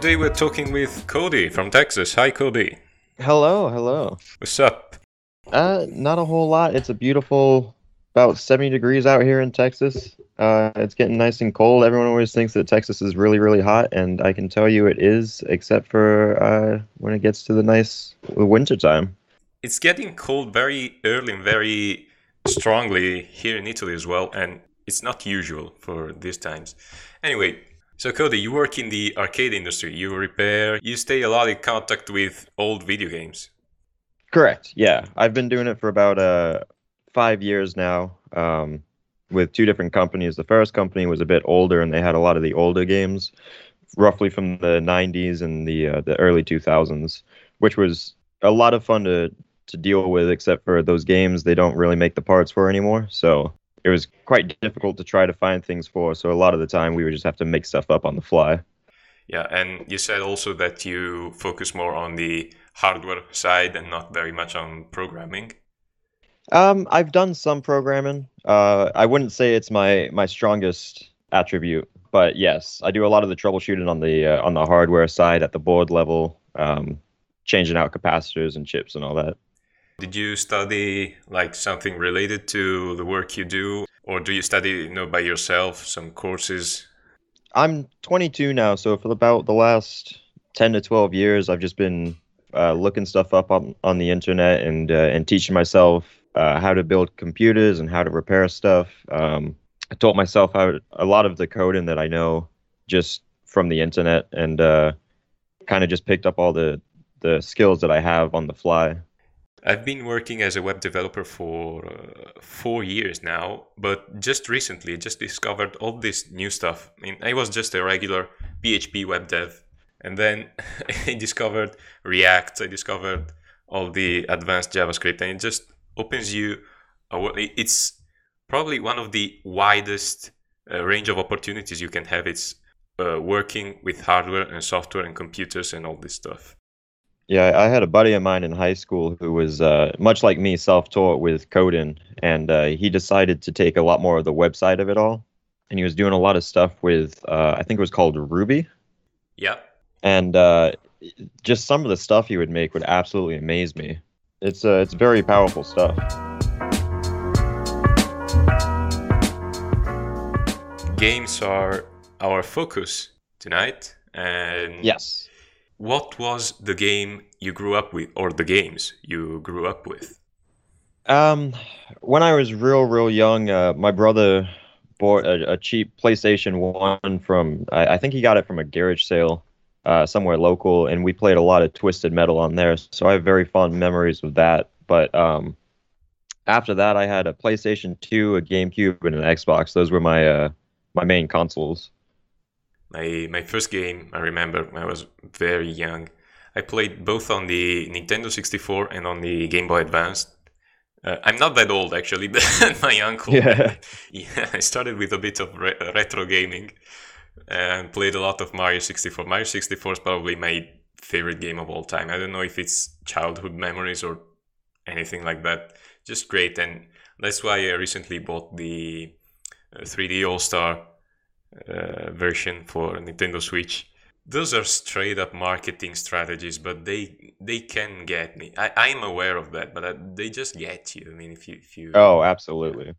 today we're talking with Kody from Texas. Hi, Kody. Hello, hello. What's up? Uh, not a whole lot. It's a beautiful, about 70 degrees out here in Texas. Uh, it's getting nice and cold. Everyone always thinks that Texas is really, really hot, and I can tell you it is, except for uh, when it gets to the nice winter time. It's getting cold very early and very strongly here in Italy as well, and it's not usual for these times. Anyway, so Kody, you work in the arcade industry. You repair. You stay a lot in contact with old video games. Correct. Yeah, I've been doing it for about uh five years now. Um, with two different companies. The first company was a bit older, and they had a lot of the older games, roughly from the '90s and the uh, the early 2000s, which was a lot of fun to to deal with. Except for those games, they don't really make the parts for anymore. So it was quite difficult to try to find things for. So a lot of the time we would just have to make stuff up on the fly. Yeah, and you said also that you focus more on the hardware side and not very much on programming. Um, I've done some programming. Uh, I wouldn't say it's my my strongest attribute, but yes, I do a lot of the troubleshooting on the uh, on the hardware side at the board level, um, changing out capacitors and chips and all that. Did you study like something related to the work you do, or do you study you know by yourself some courses? I'm 22 now, so for about the last 10 to 12 years, I've just been uh, looking stuff up on, on the internet and uh, and teaching myself uh, how to build computers and how to repair stuff. Um, I taught myself how a lot of the coding that I know just from the internet, and uh, kind of just picked up all the the skills that I have on the fly. I've been working as a web developer for uh, four years now, but just recently just discovered all this new stuff. I mean, I was just a regular PHP web dev, and then I discovered React. I discovered all the advanced JavaScript, and it just opens you. It's probably one of the widest uh, range of opportunities you can have. It's uh, working with hardware and software and computers and all this stuff. Yeah, I had a buddy of mine in high school who was uh, much like me, self-taught with coding, and uh, he decided to take a lot more of the website of it all, and he was doing a lot of stuff with, uh, I think it was called Ruby. Yep. And uh, just some of the stuff he would make would absolutely amaze me. It's uh, it's very powerful stuff. Games are our focus tonight, and yes what was the game you grew up with or the games you grew up with? Um when i was real real young uh, my brother bought a, a, cheap playstation 1 from I, I, think he got it from a garage sale uh, somewhere local and we played a lot of twisted metal on there so i have very fond memories of that but um after that i had a playstation 2 a gamecube and an xbox. Those were my uh my main consoles my my first game I remember I was very young. I played both on the Nintendo 64 and on the Game Boy Advance. Uh, I'm not that old actually, but my uncle. Yeah. yeah, I started with a bit of re- retro gaming and played a lot of Mario 64. Mario 64 is probably my favorite game of all time. I don't know if it's childhood memories or anything like that. Just great, and that's why I recently bought the uh, 3D All Star uh, version for Nintendo Switch. Those are straight up marketing strategies, but they they can get me. I I'm aware of that, but I, they just get you. I mean, if you if you oh, absolutely.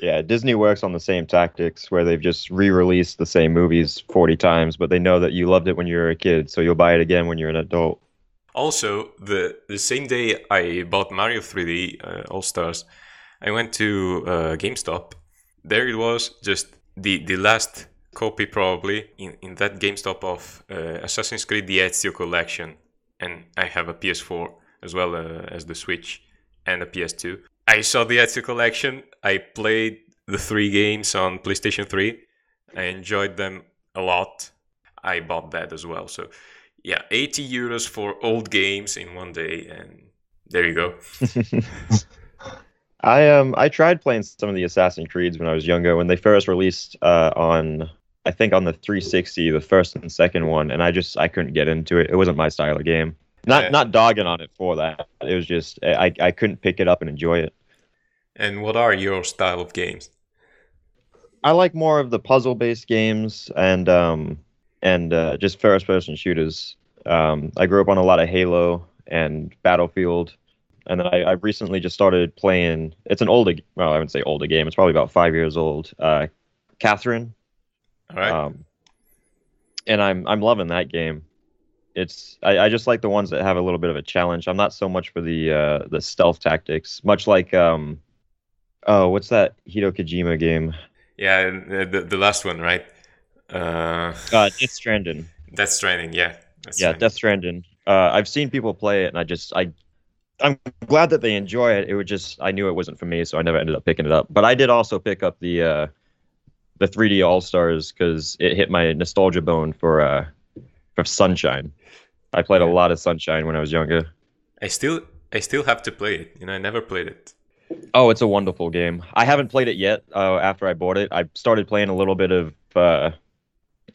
Yeah, Disney works on the same tactics where they've just re-released the same movies 40 times, but they know that you loved it when you were a kid, so you'll buy it again when you're an adult. Also, the the same day I bought Mario 3D uh, All Stars, I went to uh, GameStop. There it was, just the the last copy probably in, in that GameStop of uh, Assassin's Creed the Ezio collection, and I have a PS4 as well uh, as the Switch and a PS2. I saw the Ezio collection. I played the three games on PlayStation 3. I enjoyed them a lot. I bought that as well. So, yeah, 80 euros for old games in one day, and there you go. I um I tried playing some of the Assassin's Creeds when I was younger when they first released uh, on I think on the 360, the first and second one, and I just I couldn't get into it. It wasn't my style of game. Not yeah. not dogging on it for that. It was just I I couldn't pick it up and enjoy it. And what are your style of games? I like more of the puzzle based games and um and uh, just first person shooters. Um, I grew up on a lot of Halo and Battlefield, and then I, I recently just started playing. It's an older, well, I wouldn't say older game. It's probably about five years old. Uh, Catherine. All right. Um, and I'm I'm loving that game. It's I, I just like the ones that have a little bit of a challenge. I'm not so much for the uh, the stealth tactics, much like um, oh, what's that Hideo Kojima game? yeah, the, the the last one, right? Uh, Uh, Death Stranding. Death Stranding. Yeah. Death Yeah, Stranding. Death Stranding. Uh, I've seen people play it, and I just I, I'm glad that they enjoy it. It would just I knew it wasn't for me, so I never ended up picking it up. But I did also pick up the uh, the 3D All Stars because it hit my nostalgia bone for uh, for Sunshine. I played a lot of Sunshine when I was younger. I still I still have to play it. You know, I never played it. Oh, it's a wonderful game. I haven't played it yet. Uh, after I bought it, I started playing a little bit of uh,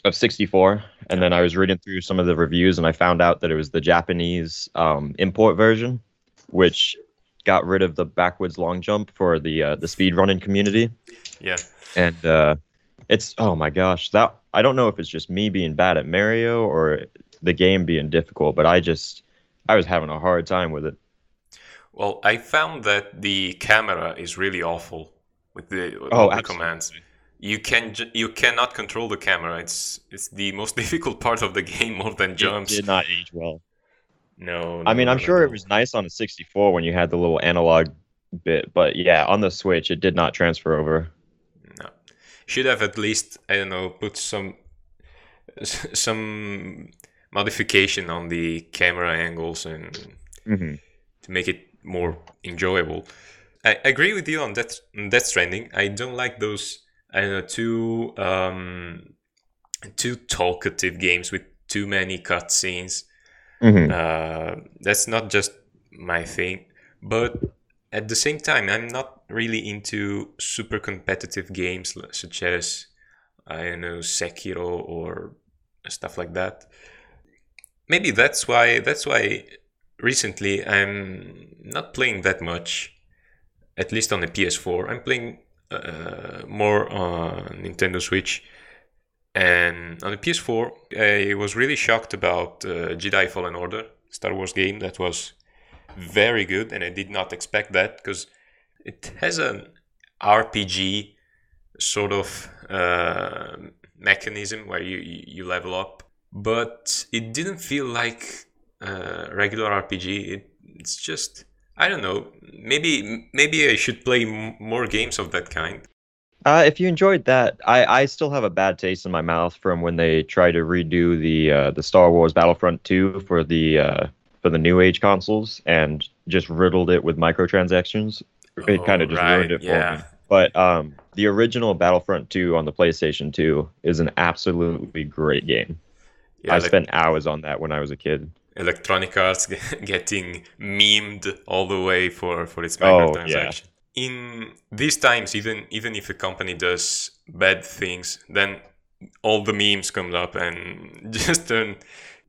of 64, and then I was reading through some of the reviews, and I found out that it was the Japanese um, import version, which got rid of the backwards long jump for the uh, the speedrunning community. Yeah. And uh, it's oh my gosh, that I don't know if it's just me being bad at Mario or the game being difficult, but I just I was having a hard time with it. Well, I found that the camera is really awful with the, with Oh, the commands. You can you cannot control the camera. It's it's the most difficult part of the game more than jumps. It did not age well. No, I mean, I'm no, sure no. it was nice on the 64 when you had the little analog bit, but yeah, on the Switch, it did not transfer over. Should have at least I don't know put some some modification on the camera angles and hmm to make it more enjoyable. I agree with you on that on Death Stranding. I don't like those I don't know too um too talkative games with too many cutscenes. hmm Uh, that's not just my thing, but at the same time, I'm not really into super competitive games such as I don't know Sekiro or stuff like that. Maybe that's why that's why recently I'm not playing that much, at least on the PS4. I'm playing uh, more on Nintendo Switch. And on the PS4, I was really shocked about uh, Jedi Fallen Order, Star Wars game that was very good, and I did not expect that because it has an RPG sort of uh, mechanism where you, you level up, but it didn't feel like uh, regular RPG. It, it's just I don't know. Maybe maybe I should play m- more games of that kind. Uh, if you enjoyed that, I, I still have a bad taste in my mouth from when they tried to redo the uh, the Star Wars Battlefront 2 for the uh, for the new age consoles and just riddled it with microtransactions. It kind Oh, of just right, ruined it for me. But um, the original Battlefront 2 on the PlayStation 2 is an absolutely great game. Yeah, I like spent hours on that when I was a kid. Electronic Arts getting memed all the way for for its Oh, microtransaction. In these times, even even if a company does bad things, then all the memes come up and just turn.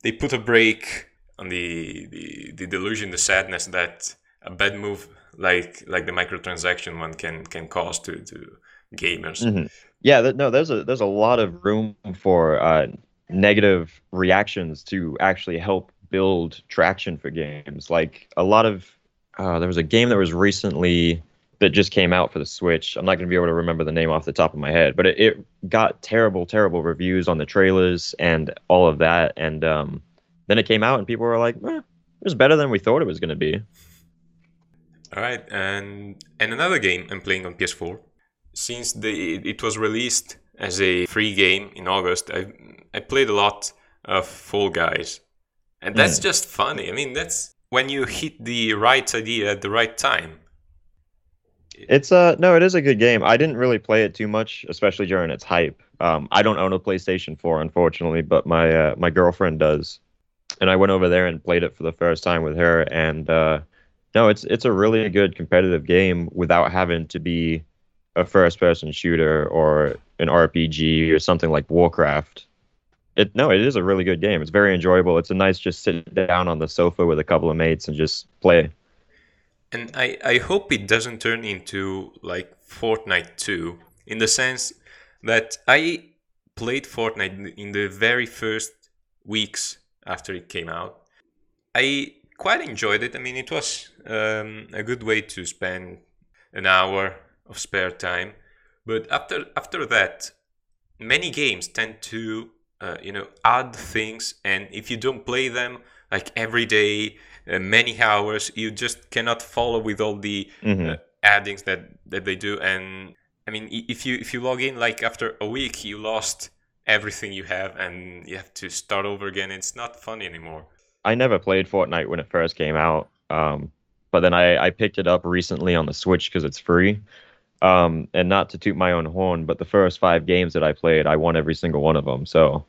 They put a break on the, the the delusion, the sadness that a bad move like like the microtransaction one can can cause to to gamers. Mhm. Yeah, th- no, there's a there's a lot of room for uh, negative reactions to actually help build traction for games. Like a lot of uh, there was a game that was recently that just came out for the Switch. I'm not going to be able to remember the name off the top of my head, but it, it got terrible, terrible reviews on the trailers and all of that. And um, then it came out, and people were like, eh, "It was better than we thought it was going to be." All right, and and another game I'm playing on PS4. Since the it was released as a free game in August, I I played a lot of Fall Guys, and that's just funny. I mean, that's when you hit the right idea at the right time. It's uh no, it is a good game. I didn't really play it too much, especially during its hype. Um, I don't own a PlayStation 4, unfortunately, but my uh, my girlfriend does, and I went over there and played it for the first time with her. And uh, no, it's it's a really good competitive game without having to be a first-person shooter or an RPG or something like Warcraft. It no, it is a really good game. It's very enjoyable. It's a nice just sit down on the sofa with a couple of mates and just play. And I, I hope it doesn't turn into like Fortnite 2 in the sense that I played Fortnite in the very first weeks after it came out. I quite enjoyed it. I mean, it was um, a good way to spend an hour of spare time. But after after that, many games tend to uh, you know add things, and if you don't play them like every day, uh, many hours, you just cannot follow with all the mm-hmm. uh, addings that that they do. And I mean, if you if you log in like after a week, you lost everything you have, and you have to start over again. It's not fun anymore. I never played Fortnite when it first came out, um, but then I, I picked it up recently on the Switch because it's free. Um, and not to toot my own horn, but the first five games that I played, I won every single one of them. So,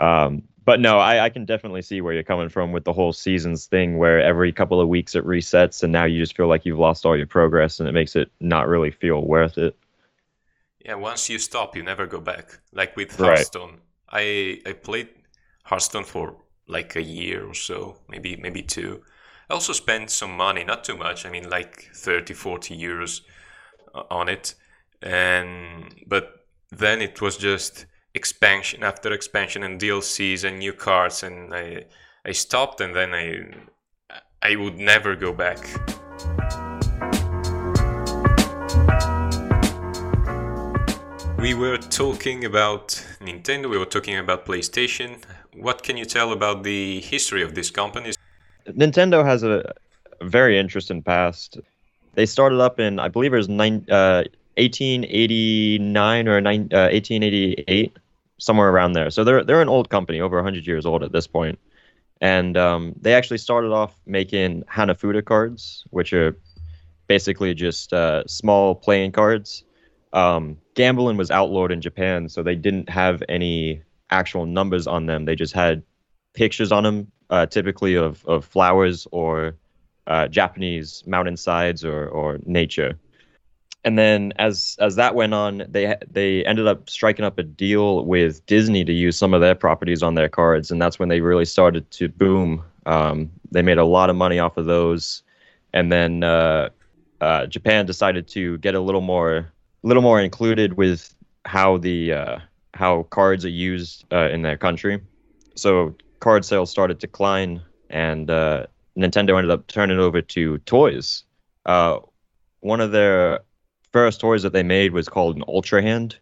um, but no, I, I, can definitely see where you're coming from with the whole seasons thing, where every couple of weeks it resets, and now you just feel like you've lost all your progress, and it makes it not really feel worth it. Yeah, once you stop, you never go back. Like with Hearthstone, right. I I played Hearthstone for like a year or so, maybe maybe two. I also spent some money, not too much. I mean, like 30, 40 euros on it, and but then it was just expansion after expansion and DLCs and new cards, and I I stopped, and then I I would never go back. We were talking about Nintendo, we were talking about PlayStation. What can you tell about the history of these companies? Nintendo has a very interesting past. They started up in, I believe it was nine, uh, 1889 or nine, uh, 1888, somewhere around there. So they're they're an old company, over 100 years old at this point. And um, they actually started off making Hanafuda cards, which are basically just uh, small playing cards. Um, gambling was outlawed in Japan, so they didn't have any actual numbers on them. They just had pictures on them, uh, typically of, of flowers or uh, Japanese mountainsides or, or nature. And then as as that went on, they they ended up striking up a deal with Disney to use some of their properties on their cards, and that's when they really started to boom. Um, they made a lot of money off of those, and then uh, uh Japan decided to get a little more little more included with how the uh, how cards are used uh, in their country. So card sales started to decline, and uh, Nintendo ended up turning over to toys. Uh, one of their first toys that they made was called an Ultra Hand.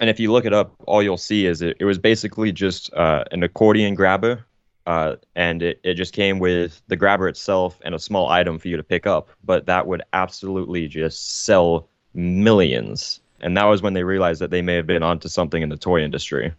And if you look it up, all you'll see is it, it was basically just uh, an accordion grabber. Uh, and it, it just came with the grabber itself and a small item for you to pick up. But that would absolutely just sell millions and that was when they realized that they may have been onto something in the toy industry.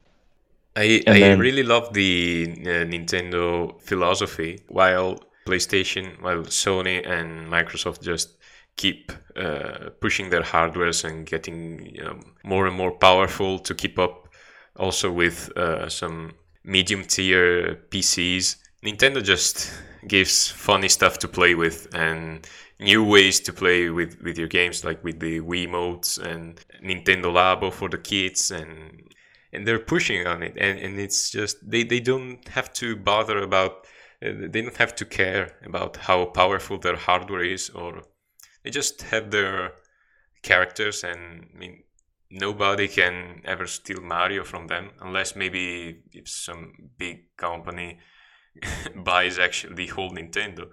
I, I then, really love the uh, Nintendo philosophy. While PlayStation, while Sony and Microsoft just keep uh, pushing their hardwares and getting you know, more and more powerful to keep up also with uh, some medium tier PCs. Nintendo just gives funny stuff to play with and new ways to play with, with your games, like with the Wii modes and Nintendo Labo for the kids, and and they're pushing on it, and, and it's just they, they don't have to bother about, uh, they don't have to care about how powerful their hardware is, or they just have their characters, and I mean nobody can ever steal Mario from them unless maybe if some big company buys actually the whole Nintendo.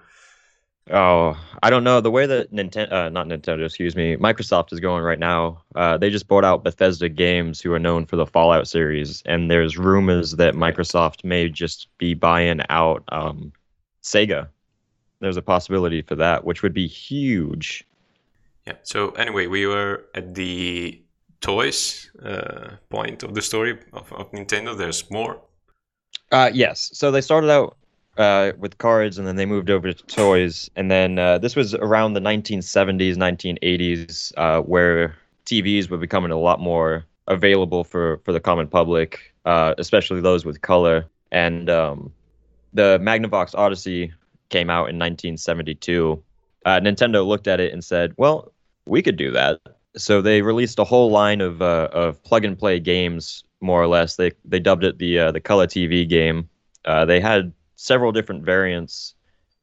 Oh, I don't know. The way that Nintendo, uh, not Nintendo, excuse me, Microsoft is going right now, uh, they just bought out Bethesda Games, who are known for the Fallout series. And there's rumors that Microsoft may just be buying out um, Sega. There's a possibility for that, which would be huge. Yeah. So, anyway, we were at the toys uh, point of the story of, of Nintendo. There's more. Uh, yes. So they started out uh, with cards, and then they moved over to toys. And then uh, this was around the 1970s, 1980s, uh, where TVs were becoming a lot more available for for the common public, uh, especially those with color. And um, the Magnavox Odyssey came out in 1972. Uh, Nintendo looked at it and said, "Well, we could do that." So they released a whole line of uh, of plug and play games, more or less. They they dubbed it the the Color TV game. they had several different variants.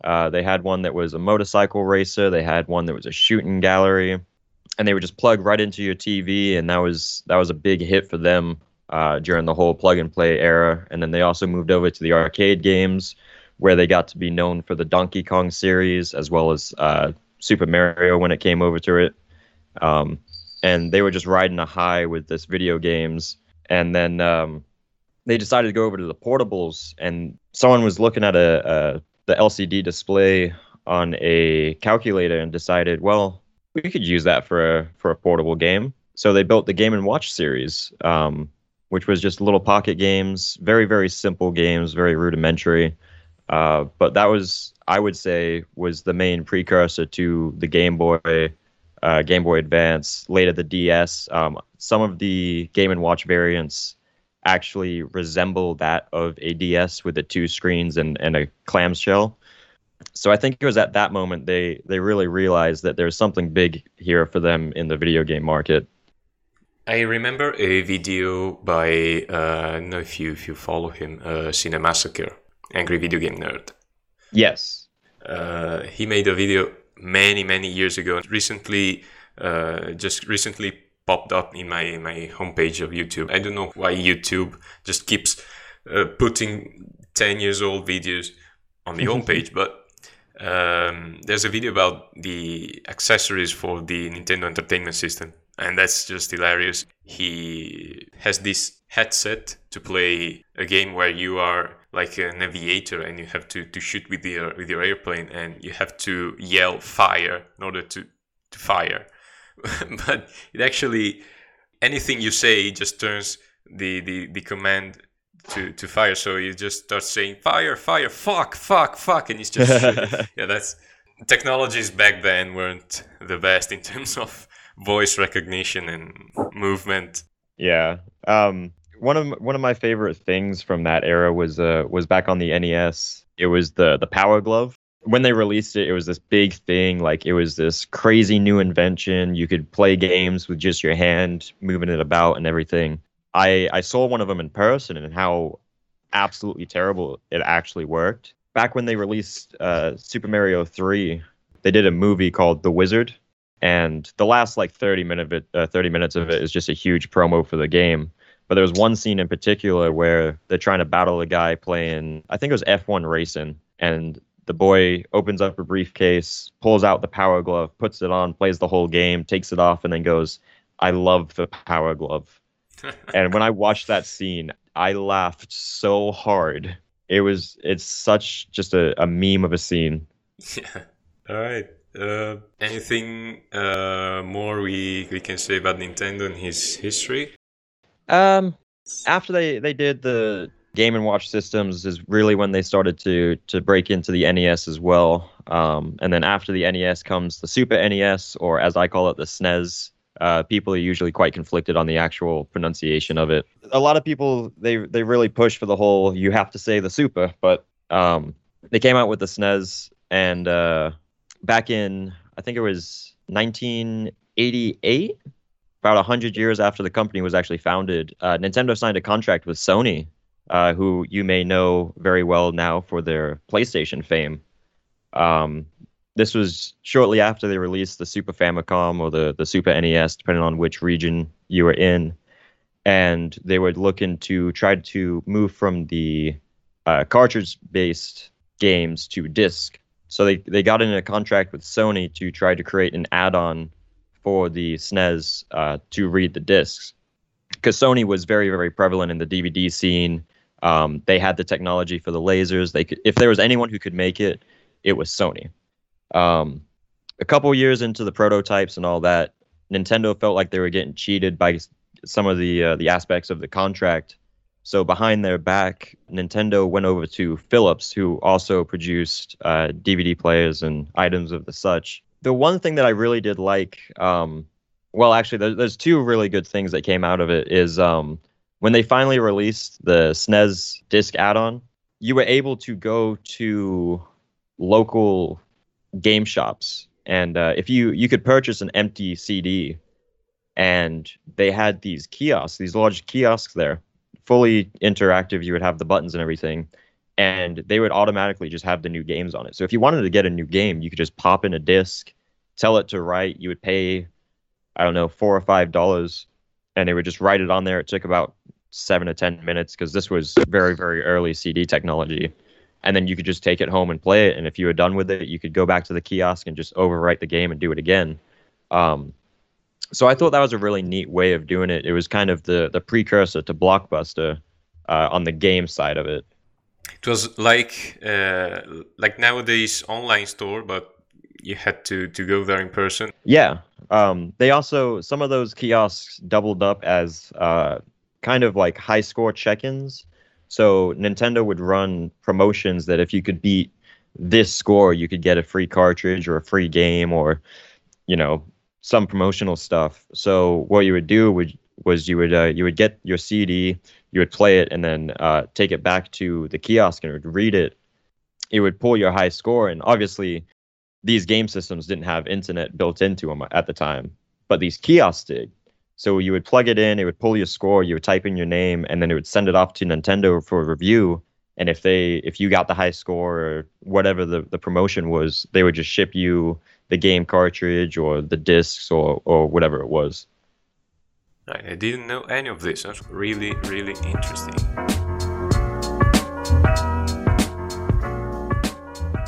Uh, they had one that was a motorcycle racer. They had one that was a shooting gallery, and they would just plug right into your TV, and that was that was a big hit for them. uh, during the whole plug and play era, and then they also moved over to the arcade games, where they got to be known for the Donkey Kong series as well as uh, Super Mario when it came over to it. Um, and they were just riding a high with this video games, and then um, they decided to go over to the portables, and someone was looking at a, a the LCD display on a calculator and decided, well, we could use that for a for a portable game. So they built the Game and Watch series, um, which was just little pocket games, very very simple games, very rudimentary. Uh, but that was, I would say, was the main precursor to the Game Boy, uh, Game Boy Advance, later the DS. Um, some of the Game and Watch variants actually resemble that of a DS with the two screens and, and a clamshell. So I think it was at that moment they they really realized that there's something big here for them in the video game market. I remember a video by uh, I don't know if you if you follow him, uh, Cinemassacre, Angry Video Game Nerd. Yes. Uh, he made a video many many years ago. Recently, uh, just recently popped up in my my homepage of YouTube. I don't know why YouTube just keeps uh, putting ten years old videos on the homepage, but um, there's a video about the accessories for the Nintendo Entertainment System, and that's just hilarious. He has this headset to play a game where you are like an aviator and you have to, to shoot with your with your airplane and you have to yell fire in order to, to fire. but it actually anything you say just turns the, the, the command to to fire. So you just start saying fire, fire, fuck, fuck, fuck, and it's just yeah. That's technologies back then weren't the best in terms of voice recognition and movement. Yeah. Um, one of one of my favorite things from that era was uh was back on the NES. It was the the Power Glove. When they released it, it was this big thing. Like it was this crazy new invention. You could play games with just your hand moving it about and everything. I I saw one of them in person and how absolutely terrible it actually worked. Back when they released uh, Super Mario 3, they did a movie called The Wizard, and the last like 30 minute of it, uh, 30 minutes of it is just a huge promo for the game. But there was one scene in particular where they're trying to battle a guy playing, I think it was F1 racing, and the boy opens up a briefcase, pulls out the power glove, puts it on, plays the whole game, takes it off, and then goes, "I love the power glove." and when I watched that scene, I laughed so hard. It was it's such just a, a meme of a scene. Yeah. All right. Uh, anything uh, more we we can say about Nintendo and his history? Um, after they they did the Game and Watch systems is really when they started to to break into the NES as well. Um, and then after the NES comes the Super NES, or as I call it, the SNES uh, people are usually quite conflicted on the actual pronunciation of it. A lot of people they they really push for the whole you have to say the super, but um, they came out with the SNES and uh, back in I think it was 1988, about 100 years after the company was actually founded, uh, Nintendo signed a contract with Sony, uh, who you may know very well now for their PlayStation fame. Um, this was shortly after they released the Super Famicom or the, the Super NES, depending on which region you were in. And they were looking to try to move from the uh, cartridge based games to disc. So they, they got in a contract with Sony to try to create an add on for the SNES uh, to read the discs. Because Sony was very, very prevalent in the DVD scene. Um, they had the technology for the lasers. They could, if there was anyone who could make it, it was Sony. Um, a couple years into the prototypes and all that, Nintendo felt like they were getting cheated by some of the uh, the aspects of the contract. So behind their back, Nintendo went over to Philips, who also produced uh, DVD players and items of the such. The one thing that I really did like, um, well, actually, there's, there's two really good things that came out of it. Is um, when they finally released the SNES disc add-on, you were able to go to local game shops, and uh, if you you could purchase an empty CD, and they had these kiosks, these large kiosks there, fully interactive. You would have the buttons and everything, and they would automatically just have the new games on it. So if you wanted to get a new game, you could just pop in a disc, tell it to write. You would pay, I don't know, four or five dollars, and they would just write it on there. It took about seven to ten minutes because this was very very early CD technology, and then you could just take it home and play it. And if you were done with it, you could go back to the kiosk and just overwrite the game and do it again. Um, so I thought that was a really neat way of doing it. It was kind of the the precursor to Blockbuster uh, on the game side of it. It was like uh, like nowadays online store, but you had to to go there in person. Yeah. Um, they also some of those kiosks doubled up as uh, kind of like high score check-ins. So Nintendo would run promotions that if you could beat this score, you could get a free cartridge or a free game or you know some promotional stuff. So what you would do would was you would uh, you would get your CD, you would play it, and then uh, take it back to the kiosk and would read it. It would pull your high score, and obviously, these game systems didn't have internet built into them at the time, but these kiosks did. So you would plug it in, it would pull your score, you would type in your name, and then it would send it off to Nintendo for review. And if they if you got the high score or whatever the, the promotion was, they would just ship you the game cartridge or the discs or, or whatever it was. I didn't know any of this. That's really, really interesting.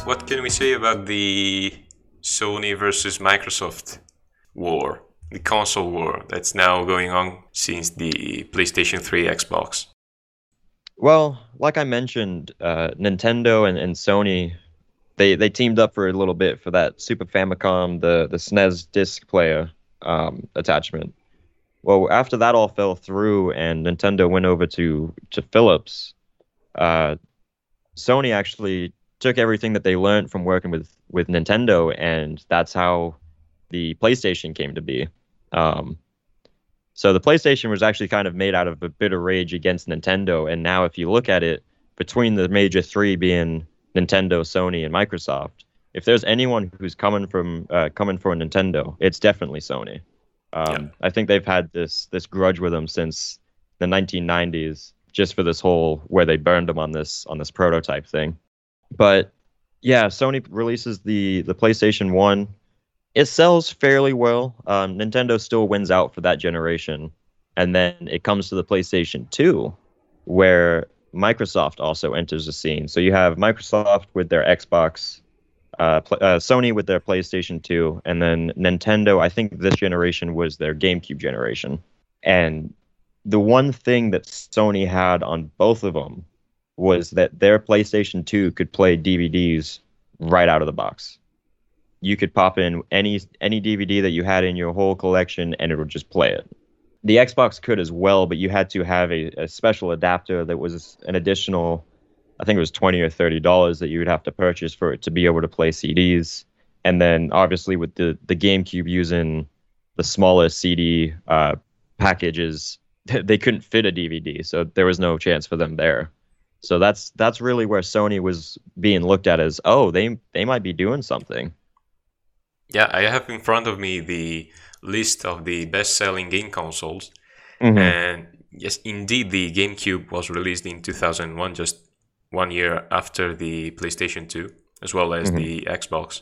What can we say about the Sony versus Microsoft war, the console war that's now going on since the PlayStation 3 Xbox? Well, like I mentioned, uh, Nintendo and, and Sony they they teamed up for a little bit for that Super Famicom, the the SNES disc player um, attachment. Well, after that all fell through and Nintendo went over to to Philips, uh, Sony actually took everything that they learned from working with with Nintendo, and that's how the PlayStation came to be. Um, so the PlayStation was actually kind of made out of a bitter rage against Nintendo, and now if you look at it, between the major three being Nintendo, Sony, and Microsoft, if there's anyone who's coming from uh, coming for Nintendo, it's definitely Sony. Um. I think they've had this this grudge with them since the 1990s, just for this whole where they burned them on this on this prototype thing. But yeah, Sony releases the the PlayStation One. It sells fairly well. Um, Nintendo still wins out for that generation, and then it comes to the PlayStation Two, where Microsoft also enters the scene. So you have Microsoft with their Xbox uh, uh, Sony with their PlayStation 2, and then Nintendo. I think this generation was their GameCube generation. And the one thing that Sony had on both of them was that their PlayStation 2 could play DVDs right out of the box. You could pop in any any DVD that you had in your whole collection, and it would just play it. The Xbox could as well, but you had to have a, a special adapter that was an additional I think it was twenty or thirty dollars that you would have to purchase for it to be able to play CDs. And then obviously with the the GameCube using the smallest CD uh, packages, they couldn't fit a DVD, so there was no chance for them there. So that's that's really where Sony was being looked at as, oh, they they might be doing something. Yeah, I have in front of me the list of the best-selling game consoles, mm-hmm. and yes, indeed, the GameCube was released in 2001, just one year after the PlayStation 2, as well as mm-hmm. the Xbox.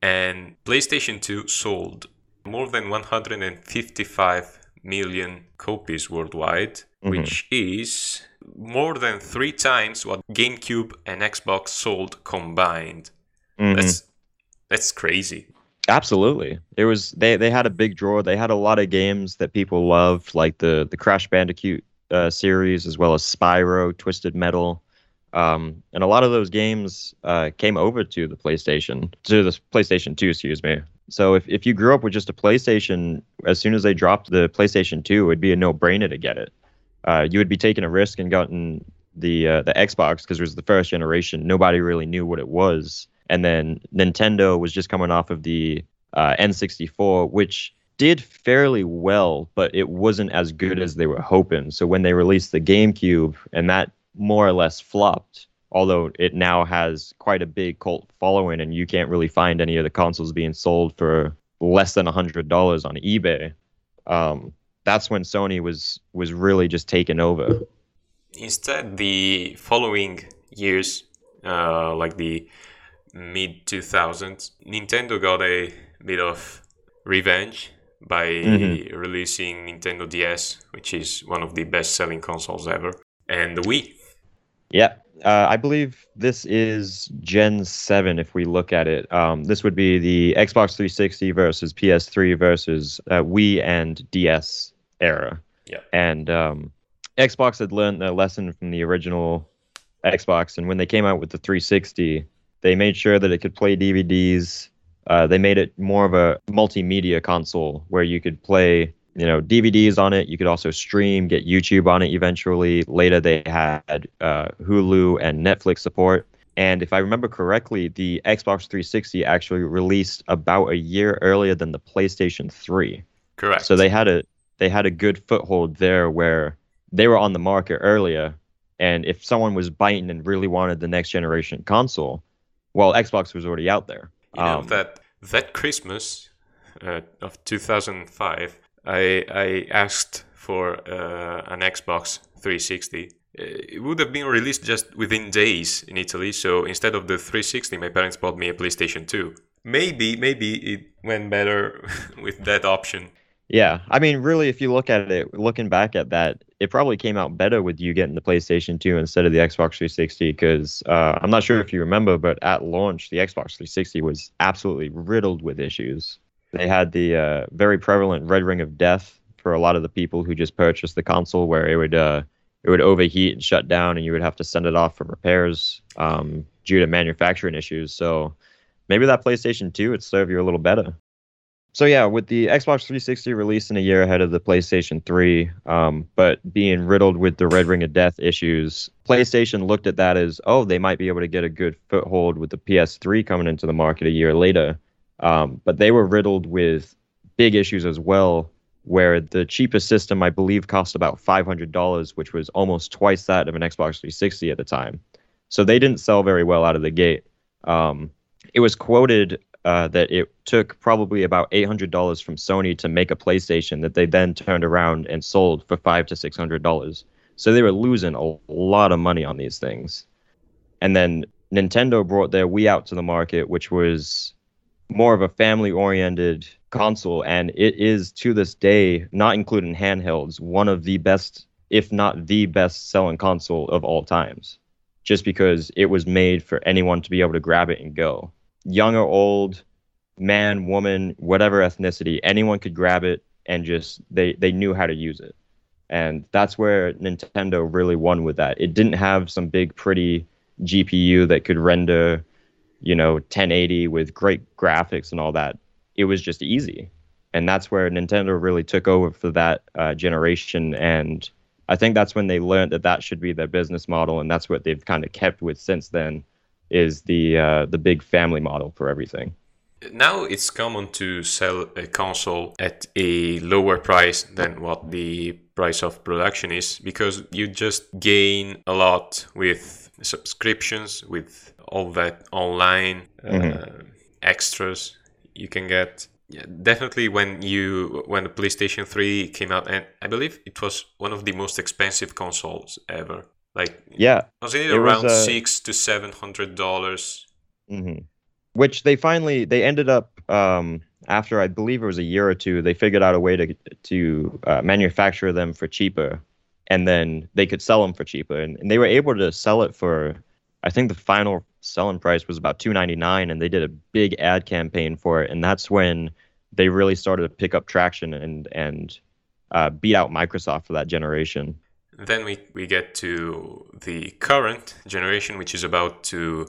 And PlayStation 2 sold more than 155 million copies worldwide, mm-hmm. which is more than three times what GameCube and Xbox sold combined. Mm-hmm. That's that's crazy. Absolutely. It was they they had a big draw. They had a lot of games that people loved, like the the Crash Bandicoot uh, series, as well as Spyro, Twisted Metal. Um, and a lot of those games uh, came over to the PlayStation, to the PlayStation 2, excuse me. So if, if you grew up with just a PlayStation, as soon as they dropped the PlayStation 2, it'd be a no-brainer to get it. Uh, you would be taking a risk and gotten the uh, the Xbox because it was the first generation. Nobody really knew what it was, and then Nintendo was just coming off of the uh, N64, which did fairly well, but it wasn't as good as they were hoping. So when they released the GameCube and that more or less flopped, although it now has quite a big cult following, and you can't really find any of the consoles being sold for less than hundred dollars on eBay. Um, that's when Sony was was really just taken over. Instead, the following years, uh, like the mid 2000s, Nintendo got a bit of revenge by Mhm. releasing Nintendo DS, which is one of the best selling consoles ever, and the Wii. Yeah, uh, I believe this is Gen 7 if we look at it. Um, this would be the Xbox 360 versus PS3 versus uh, Wii and DS era. Yeah. And um, Xbox had learned their lesson from the original Xbox, and when they came out with the 360, they made sure that it could play DVDs. Uh, they made it more of a multimedia console where you could play you know DVDs on it. You could also stream, get YouTube on it eventually. Later, they had uh, Hulu and Netflix support. And if I remember correctly, the Xbox 360 actually released about a year earlier than the PlayStation 3. Correct. So they had a they had a good foothold there where they were on the market earlier. And if someone was biting and really wanted the next generation console, well, Xbox was already out there. You know Um, that that Christmas uh, of 2005, I I asked for uh, an Xbox 360. Uh, It would have been released just within days in Italy. So instead of the 360, my parents bought me a PlayStation 2. Maybe maybe it went better with that option. Yeah, I mean, really, if you look at it, looking back at that, it probably came out better with you getting the PlayStation 2 instead of the Xbox 360. Because uh, I'm not sure if you remember, but at launch, the Xbox 360 was absolutely riddled with issues. They had the uh, very prevalent red ring of death for a lot of the people who just purchased the console, where it would uh, it would overheat and shut down, and you would have to send it off for repairs um, due to manufacturing issues. So maybe that PlayStation 2 would serve you a little better. So yeah, with the Xbox 360 releasing a year ahead of the PlayStation 3, um, but being riddled with the Red Ring of Death issues, PlayStation looked at that as, oh, they might be able to get a good foothold with the PS3 coming into the market a year later. Um, but they were riddled with big issues as well, where the cheapest system, I believe, cost about $500, which was almost twice that of an Xbox 360 at the time. So they didn't sell very well out of the gate. Um, it was quoted uh, that it took probably about eight hundred dollars from Sony to make a PlayStation that they then turned around and sold for five to six hundred dollars. So they were losing a lot of money on these things. And then Nintendo brought their Wii out to the market, which was more of a family-oriented console, and it is to this day, not including handhelds, one of the best, if not the best-selling console of all times. Just because it was made for anyone to be able to grab it and go young or old, man, woman, whatever ethnicity, anyone could grab it and just they they knew how to use it. And that's where Nintendo really won with that. It didn't have some big pretty GPU that could render, you know, 1080 with great graphics and all that. It was just easy. And that's where Nintendo really took over for that uh, generation and I think that's when they learned that that should be their business model and that's what they've kind of kept with since then is the uh, the big family model for everything. Now it's common to sell a console at a lower price than what the price of production is because you just gain a lot with subscriptions, with all that online uh, extras you can get. Yeah, definitely when you when the PlayStation 3 came out, and I believe it was one of the most expensive consoles ever. Like Yeah, was it It was, around uh, six to seven hundred dollars? hmm Which they finally they ended up um, after I believe it was a year or two. They figured out a way to to uh, manufacture them for cheaper, and then they could sell them for cheaper. And, and they were able to sell it for, I think the final selling price was about two ninety nine, and they did a big ad campaign for it. And that's when they really started to pick up traction and and uh, beat out Microsoft for that generation. Then we, we get to the current generation, which is about to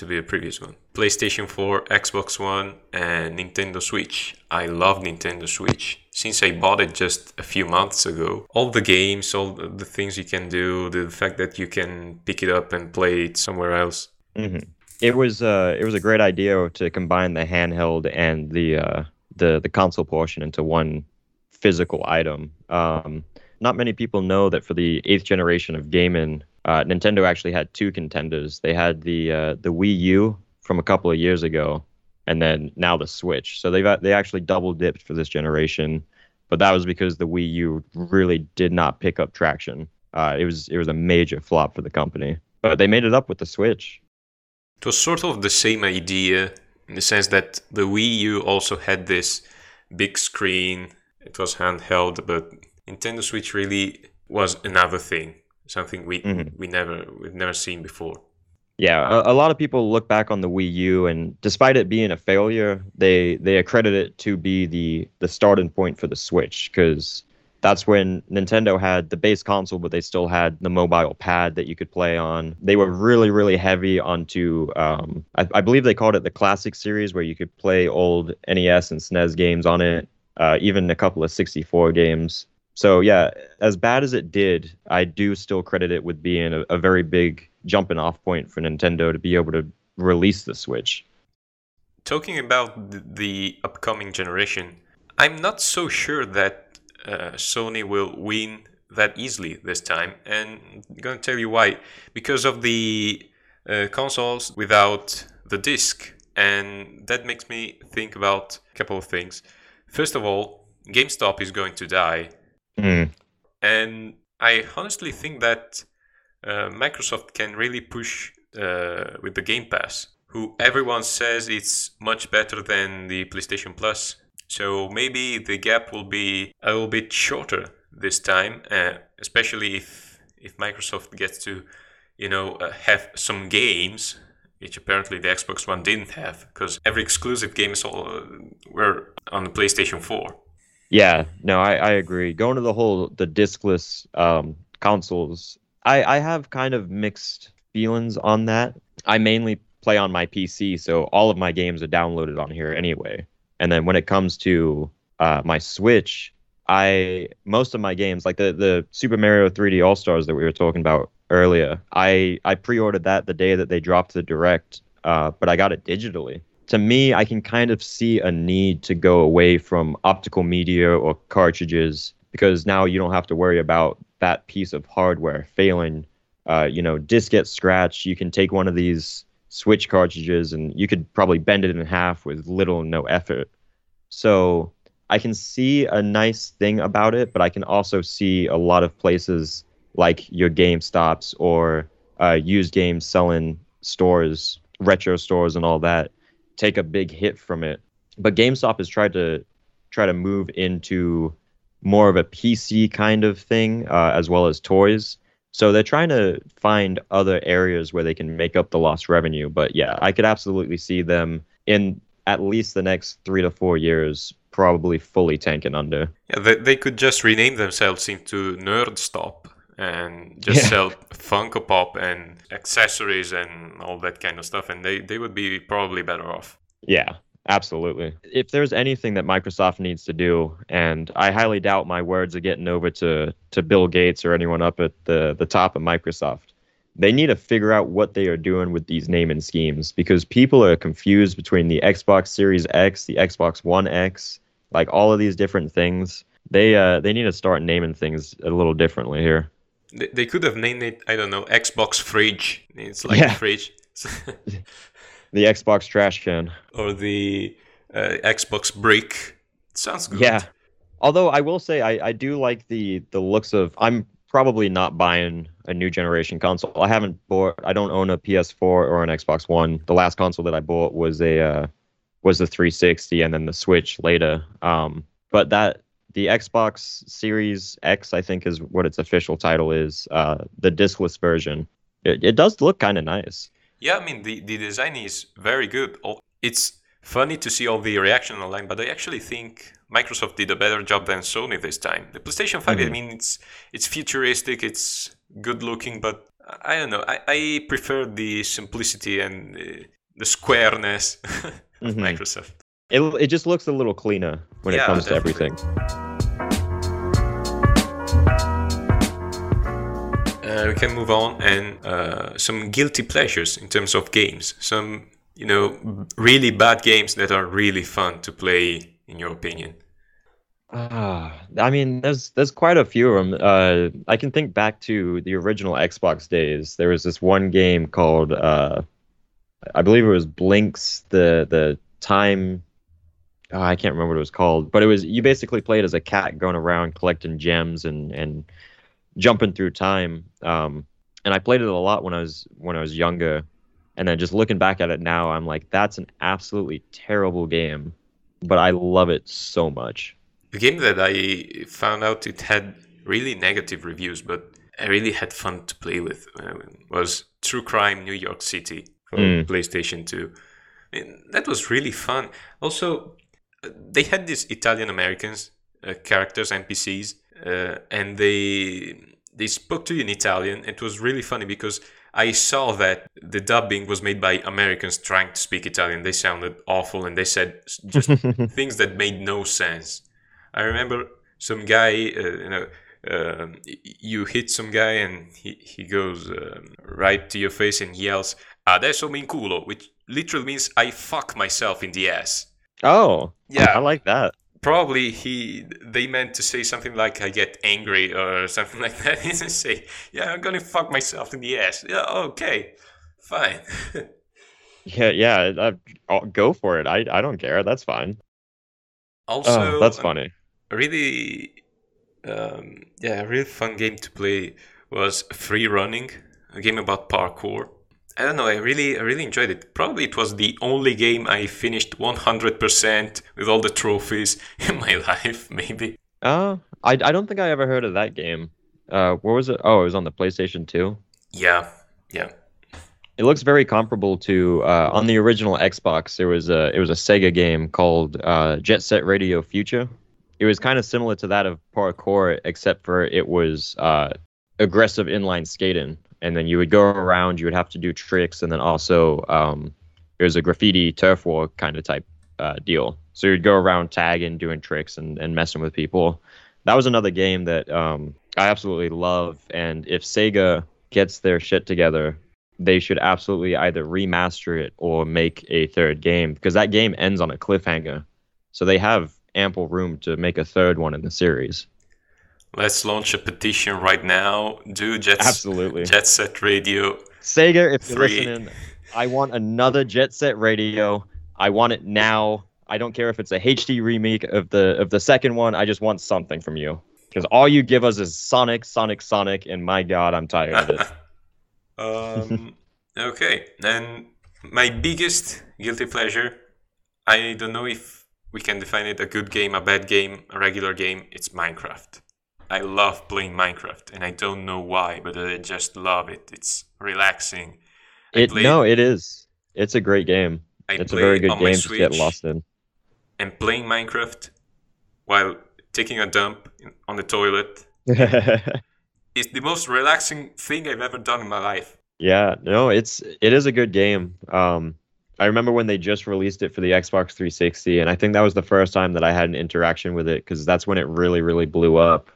to be the previous one. PlayStation 4, Xbox One, and Nintendo Switch. I love Nintendo Switch. Since I bought it just a few months ago, all the games, all the things you can do, the fact that you can pick it up and play it somewhere else. hmm It was uh, it was a great idea to combine the handheld and the uh, the the console portion into one physical item. Um, not many people know that for the eighth generation of gaming, uh, Nintendo actually had two contenders. They had the uh, the Wii U from a couple of years ago, and then now the Switch. So they've they actually double dipped for this generation, but that was because the Wii U really did not pick up traction. Uh, it was it was a major flop for the company, but they made it up with the Switch. It was sort of the same idea in the sense that the Wii U also had this big screen. It was handheld, but Nintendo Switch really was another thing, something we Mhm. we never we've never seen before. Yeah, a, a lot of people look back on the Wii U, and despite it being a failure, they they accredit it to be the the starting point for the Switch because that's when Nintendo had the base console, but they still had the mobile pad that you could play on. They were really really heavy onto, um, I, I believe they called it the Classic Series, where you could play old NES and SNES games on it, uh, even a couple of 64 games. So yeah, as bad as it did, I do still credit it with being a, a very big jumping off point for Nintendo to be able to release the Switch. Talking about the upcoming generation, I'm not so sure that uh, Sony will win that easily this time, and I'm gonna tell you why. Because of the uh, consoles without the disc, and that makes me think about a couple of things. First of all, GameStop is going to die, Mm, and I honestly think that uh, Microsoft can really push uh, with the Game Pass, who everyone says it's much better than the PlayStation Plus. So maybe the gap will be a little bit shorter this time, uh, especially if if Microsoft gets to, you know, uh, have some games, which apparently the Xbox One didn't have, because every exclusive game is all uh, were on the PlayStation 4. Yeah, no, I, I agree. Going to the whole the discless um, consoles, I, I have kind of mixed feelings on that. I mainly play on my PC, so all of my games are downloaded on here anyway. And then when it comes to uh, my Switch, I most of my games, like the the Super Mario 3D All Stars that we were talking about earlier, I I pre-ordered that the day that they dropped the direct, uh, but I got it digitally. To me, I can kind of see a need to go away from optical media or cartridges because now you don't have to worry about that piece of hardware failing. Uh, you know, disc gets scratched. You can take one of these Switch cartridges and you could probably bend it in half with little no effort. So I can see a nice thing about it, but I can also see a lot of places like your GameStops or uh, used games selling stores, retro stores, and all that take a big hit from it. But GameStop has tried to try to move into more of a PC kind of thing, uh, as well as toys. So they're trying to find other areas where they can make up the lost revenue. But yeah, I could absolutely see them in at least the next three to four years probably fully tanking under. Yeah, they, they could just rename themselves into Nerd Stop and just Yeah. sell Funko Pop and accessories and all that kind of stuff, and they, they would be probably better off. Yeah, absolutely. If there's anything that Microsoft needs to do, and I highly doubt my words are getting over to, to Bill Gates or anyone up at the, the top of Microsoft, they need to figure out what they are doing with these naming schemes because people are confused between the Xbox Series X, the Xbox One X, like all of these different things. They uh they need to start naming things a little differently here. They, they could have named it, I don't know, Xbox Fridge. It's like Yeah. a fridge. The Xbox trash can. or the uh, Xbox Brick. sounds good. Yeah. Although I will say I, I do like the the looks of I'm probably not buying a new generation console. I haven't bought I don't own a PS4 or an Xbox One. The last console that I bought was a uh, was the 360 and then the Switch later. Um but that the Xbox Series X I think is what its official title is, uh the discless version. It it does look kind of nice. Yeah, I mean the, the design is very good. It's funny to see all the reaction online, but I actually think Microsoft did a better job than Sony this time. The PlayStation 5, I Mhm. mean, it's it's futuristic, it's good looking, but I don't know. I, I prefer the simplicity and uh, the squareness of Mhm. Microsoft. It it just looks a little cleaner when Yeah, it comes to everything. Uh, we can move on and uh, some guilty pleasures in terms of games. Some, you know, really bad games that are really fun to play, in your opinion. Ah, I mean, there's there's quite a few of them. Uh, I can think back to the original Xbox days. There was this one game called, uh, I believe it was Blinx, the the time. Oh, I can't remember what it was called, but it was you basically played as a cat going around collecting gems and and jumping through time. Um, and I played it a lot when I was when I was younger, and then just looking back at it now, I'm like, that's an absolutely terrible game. but I love it so much. A game that I found out it had really negative reviews, but I really had fun to play with uh, was True Crime New York City for Mm. PlayStation 2. I mean, that was really fun. Also, they had these Italian Americans uh, characters, NPCs, uh, and they they spoke to you in Italian. It was really funny because I saw that the dubbing was made by Americans trying to speak Italian. They sounded awful, and they said just things that made no sense. I remember some guy, uh, you know, um, you hit some guy and he, he goes um, right to your face and yells, Adesso mi inculo, which literally means I fuck myself in the ass. Oh, Yeah. I like that. Probably he they meant to say something like I get angry or something like that. He didn't say, Yeah, I'm gonna fuck myself in the ass. Yeah, okay. Fine. Yeah, yeah. I, I'll go for it. I I don't care. That's fine. also oh, that's funny. a really um, yeah a really fun game to play was free running a game about parkour i don't know i really i really enjoyed it probably it was the only game i finished 100% with all the trophies in my life maybe Uh, I I don't think I ever heard of that game. Uh, where was it? Oh, it was on the PlayStation 2. yeah yeah It looks very comparable to uh, on the original Xbox. There was a it was a Sega game called uh, Jet Set Radio Future. It was kind of similar to that of parkour, except for it was uh, aggressive inline skating, and then you would go around. You would have to do tricks, and then also um, it was a graffiti turf war kind of type uh, deal. So you'd go around tagging, doing tricks, and, and messing with people. That was another game that um, I absolutely love. And if Sega gets their shit together, they should absolutely either remaster it or make a third game because that game ends on a cliffhanger. So they have ample room to make a third one in the series. Let's launch a petition right now do jet, Absolutely. jet set radio Sega, if you're Three. listening, I want another Jet Set Radio. I want it now. I don't care if it's a HD remake of the of the second one. I just want something from you. Because all you give us is Sonic, Sonic, Sonic, and my god, I'm tired of it. um, okay, and my biggest guilty pleasure, I don't know if we can define it a good game, a bad game, a regular game. It's Minecraft. I love playing Minecraft, and I don't know why, but I just love it. It's relaxing. I It played- no, it is. It's a great game. I It's a very good game to get lost in. And playing Minecraft while taking a dump in- on the toilet is the most relaxing thing I've ever done in my life. Yeah, no, it's it is a good game. Um, I remember when they just released it for the Xbox 360, and I think that was the first time that I had an interaction with it because that's when it really, really blew up.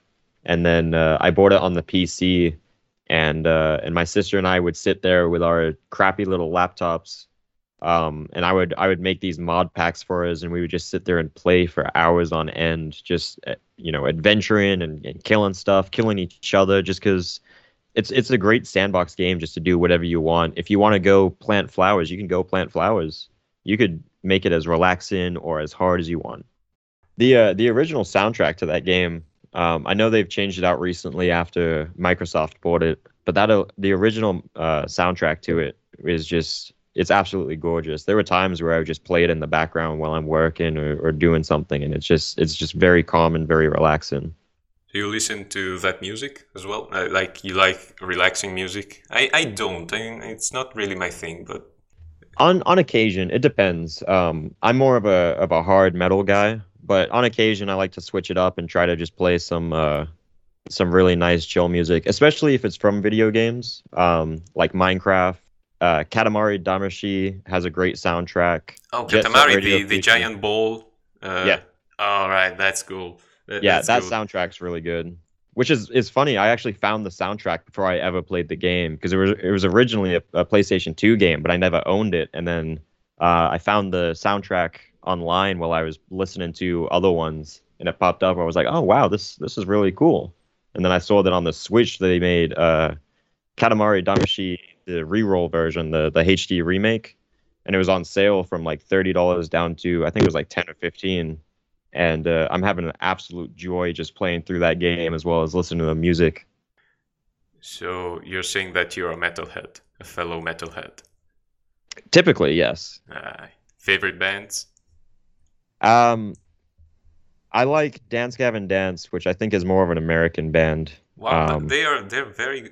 And then uh, I bought it on the PC, and uh, and my sister and I would sit there with our crappy little laptops, um, and I would I would make these mod packs for us, and we would just sit there and play for hours on end, just uh, you know adventuring and, and killing stuff, killing each other, just because it's it's a great sandbox game just to do whatever you want. If you want to go plant flowers, you can go plant flowers. You could make it as relaxing or as hard as you want. The uh, the original soundtrack to that game, um, I know they've changed it out recently after Microsoft bought it, but that uh, the original uh, soundtrack to it is just it's absolutely gorgeous. There were times where I would just play it in the background while I'm working or, or doing something, and it's just it's just very calm and very relaxing. Do you listen to that music as well? Uh, like you like relaxing music? I, I don't. I, it's not really my thing, but on on occasion it depends um i'm more of a of a hard metal guy but on occasion i like to switch it up and try to just play some uh some really nice chill music especially if it's from video games um like minecraft uh katamari damacy has a great soundtrack oh, Jet Katamari, the, the giant ball. Uh, Yeah. All right, that's cool. That- yeah that's that cool. soundtrack's really good which is is funny i actually found the soundtrack before i ever played the game because it was it was originally a, a playstation 2 game but i never owned it and then uh, i found the soundtrack online while i was listening to other ones and it popped up i was like oh wow this this is really cool and then i saw that on the switch they made uh katamari damacy the reroll version the the hd remake and it was on sale from like $30 down to i think it was like 10 or 15 and uh, I'm having an absolute joy just playing through that game as well as listening to the music. So you're saying that you're a metalhead, a fellow metalhead. Typically, yes. Uh, favorite bands? Um, I like Dance Gavin Dance, which I think is more of an American band. Wow, Um, they are they're very.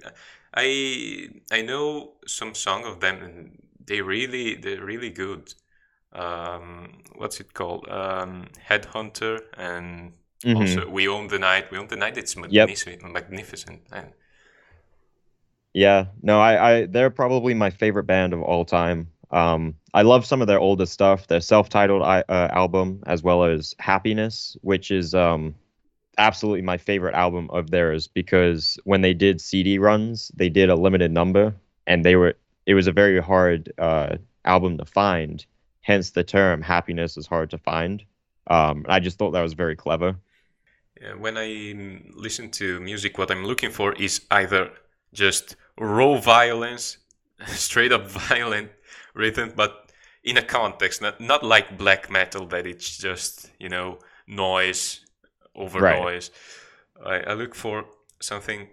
I I know some song of them, and they really they're really good. Um, what's it called? Um, Headhunter, and mhm. also We Own the Night. We Own the Night. It's Yep. magnificent, magnificent, and Yeah, no, I, I they're probably my favorite band of all time. Um, I love some of their older stuff, their self-titled uh, album, as well as Happiness, which is um, absolutely my favorite album of theirs because when they did CD runs, they did a limited number, and they were it was a very hard uh, album to find. Hence the term "Happiness is hard to find." Um, I just thought that was very clever. When I listen to music, what I'm looking for is either just raw violence, straight up violent rhythm, but in a context, not not like black metal that it's just you know noise over Right. noise. I, I look for something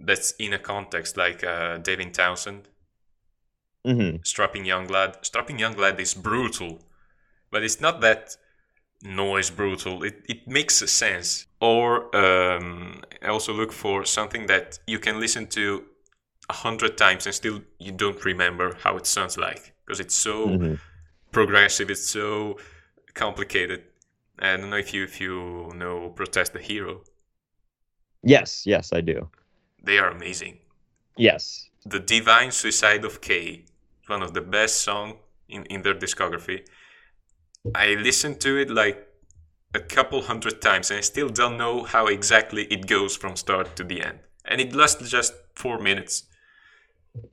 that's in a context, like uh, Devin Townsend, hmm Strapping Young Lad. Strapping Young Lad is brutal, but it's not that noise brutal. It, it makes sense. Or um, I also look for something that you can listen to a hundred times and still you don't remember how it sounds like because it's so hmm progressive. It's so complicated. I don't know if you if you know Protest the Hero. Yes, yes, I do. They are amazing. Yes. The Divine Suicide of K, one of the best songs in, in their discography. I listened to it like a couple hundred times and I still don't know how exactly it goes from start to the end. And it lasts just four minutes.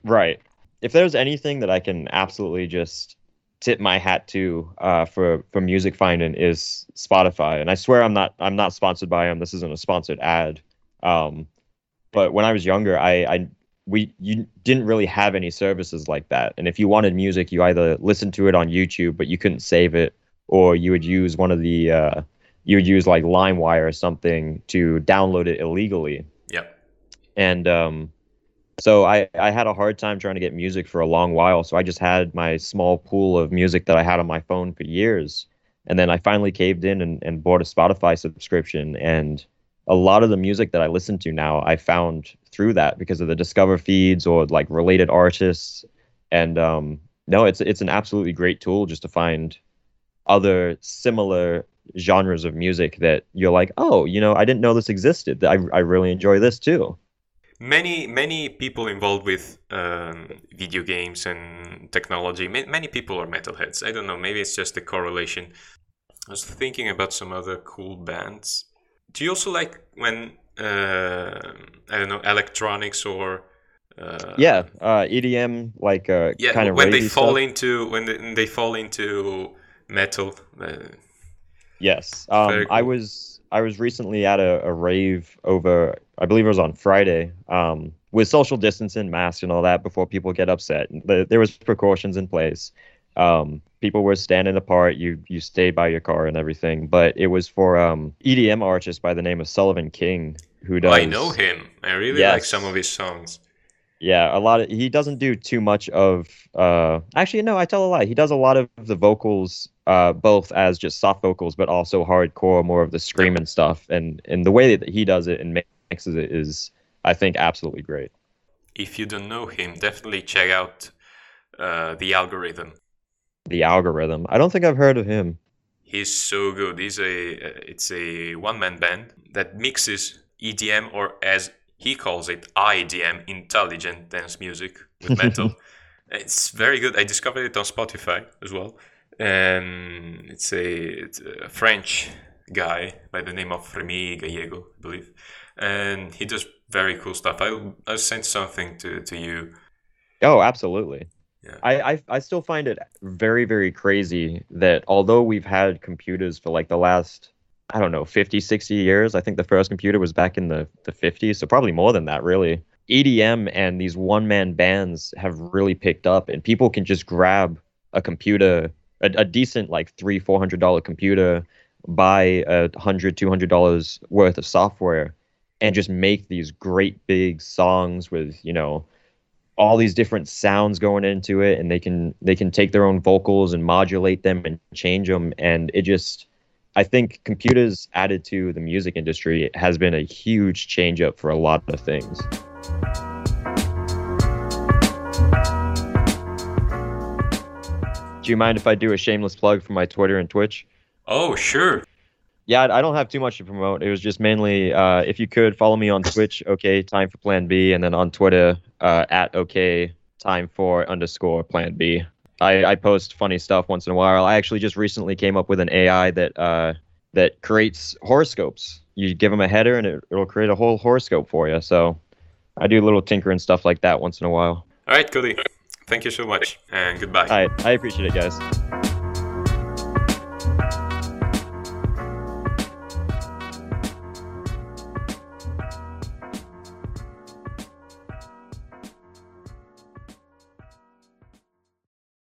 Right. If there's anything that I can absolutely just tip my hat to uh, for for music finding is Spotify, and I swear I'm not I'm not sponsored by them. This isn't a sponsored ad. Um, but when I was younger, I, I we you didn't really have any services like that, and if you wanted music, you either listened to it on YouTube, but you couldn't save it, or you would use one of the uh, you would use like LimeWire or something to download it illegally Yep. and um, so I, I had a hard time trying to get music for a long while. So i just had my small pool of music that i had on my phone for years. And then i finally caved in and, and bought a spotify subscription. And a lot of the music that i listen to now i found through that because of the discover feeds or like related artists. And um, no it's it's an absolutely great tool just to find other similar genres of music that you're like oh you know i didn't know this existed. I, I really enjoy this too Many many people involved with um, video games and technology. ma- Many people are metalheads. I don't know. Maybe it's just a correlation. I was thinking about some other cool bands. Do you also like when uh, I don't know electronics or uh, yeah uh edm like uh yeah kind of when they fall stuff. into when they, when they fall into metal? Uh, yes um Very i was i was recently at a, a rave over i believe it was on friday um with social distancing masks and all that before people get upset. The- there was precautions in place. Um people were standing apart. You you stayed by your car and everything. But it was for um edm artist by the name of sullivan king who does I know him. I really like some of his songs. Yeah, a lot of he doesn't do too much of uh actually no, I tell a lie. He does a lot of the vocals uh both as just soft vocals but also hardcore, more of the screaming stuff and and the way that he does it and mixes it is I think absolutely great. If you don't know him, definitely check out uh, the algorithm. The algorithm. I don't think I've heard of him. He's so good. He's a uh, it's a one man band that mixes EDM or as he calls it IDM, intelligent dance music with metal. it's very good. I discovered it on Spotify as well. And it's a, it's a French guy by the name of Rémi Gallego, I believe. And he does very cool stuff. I'll I'll send something to, to you. Oh, absolutely. Yeah. I, I I still find it very very crazy that although we've had computers for like the last I don't know 50 60 years. I think the first computer was back in the the 50s so probably more than that really. EDM and these one man bands have really picked up and people can just grab a computer a, a decent like three four hundred dollar computer buy a hundred two hundred dollars worth of software and just make these great big songs with you know all these different sounds going into it and they can they can take their own vocals and modulate them and change them and it just I think computers added to the music industry has been a huge change up for a lot of things. Do you mind if I do a shameless plug for my Twitter and Twitch? Oh, sure. Yeah, I don't have too much to promote. It was just mainly uh, if you could follow me on Twitch, okay, time for Plan B, and then on Twitter uh, at okay, time for underscore Plan B. I, I post funny stuff once in a while. I actually just recently came up with an AI that uh, that creates horoscopes. You give them a header, and it, it'll create a whole horoscope for you. So I do a little tinkering stuff like that once in a while. All right, Kody. Thank you so much, and goodbye. All right, I appreciate it, guys.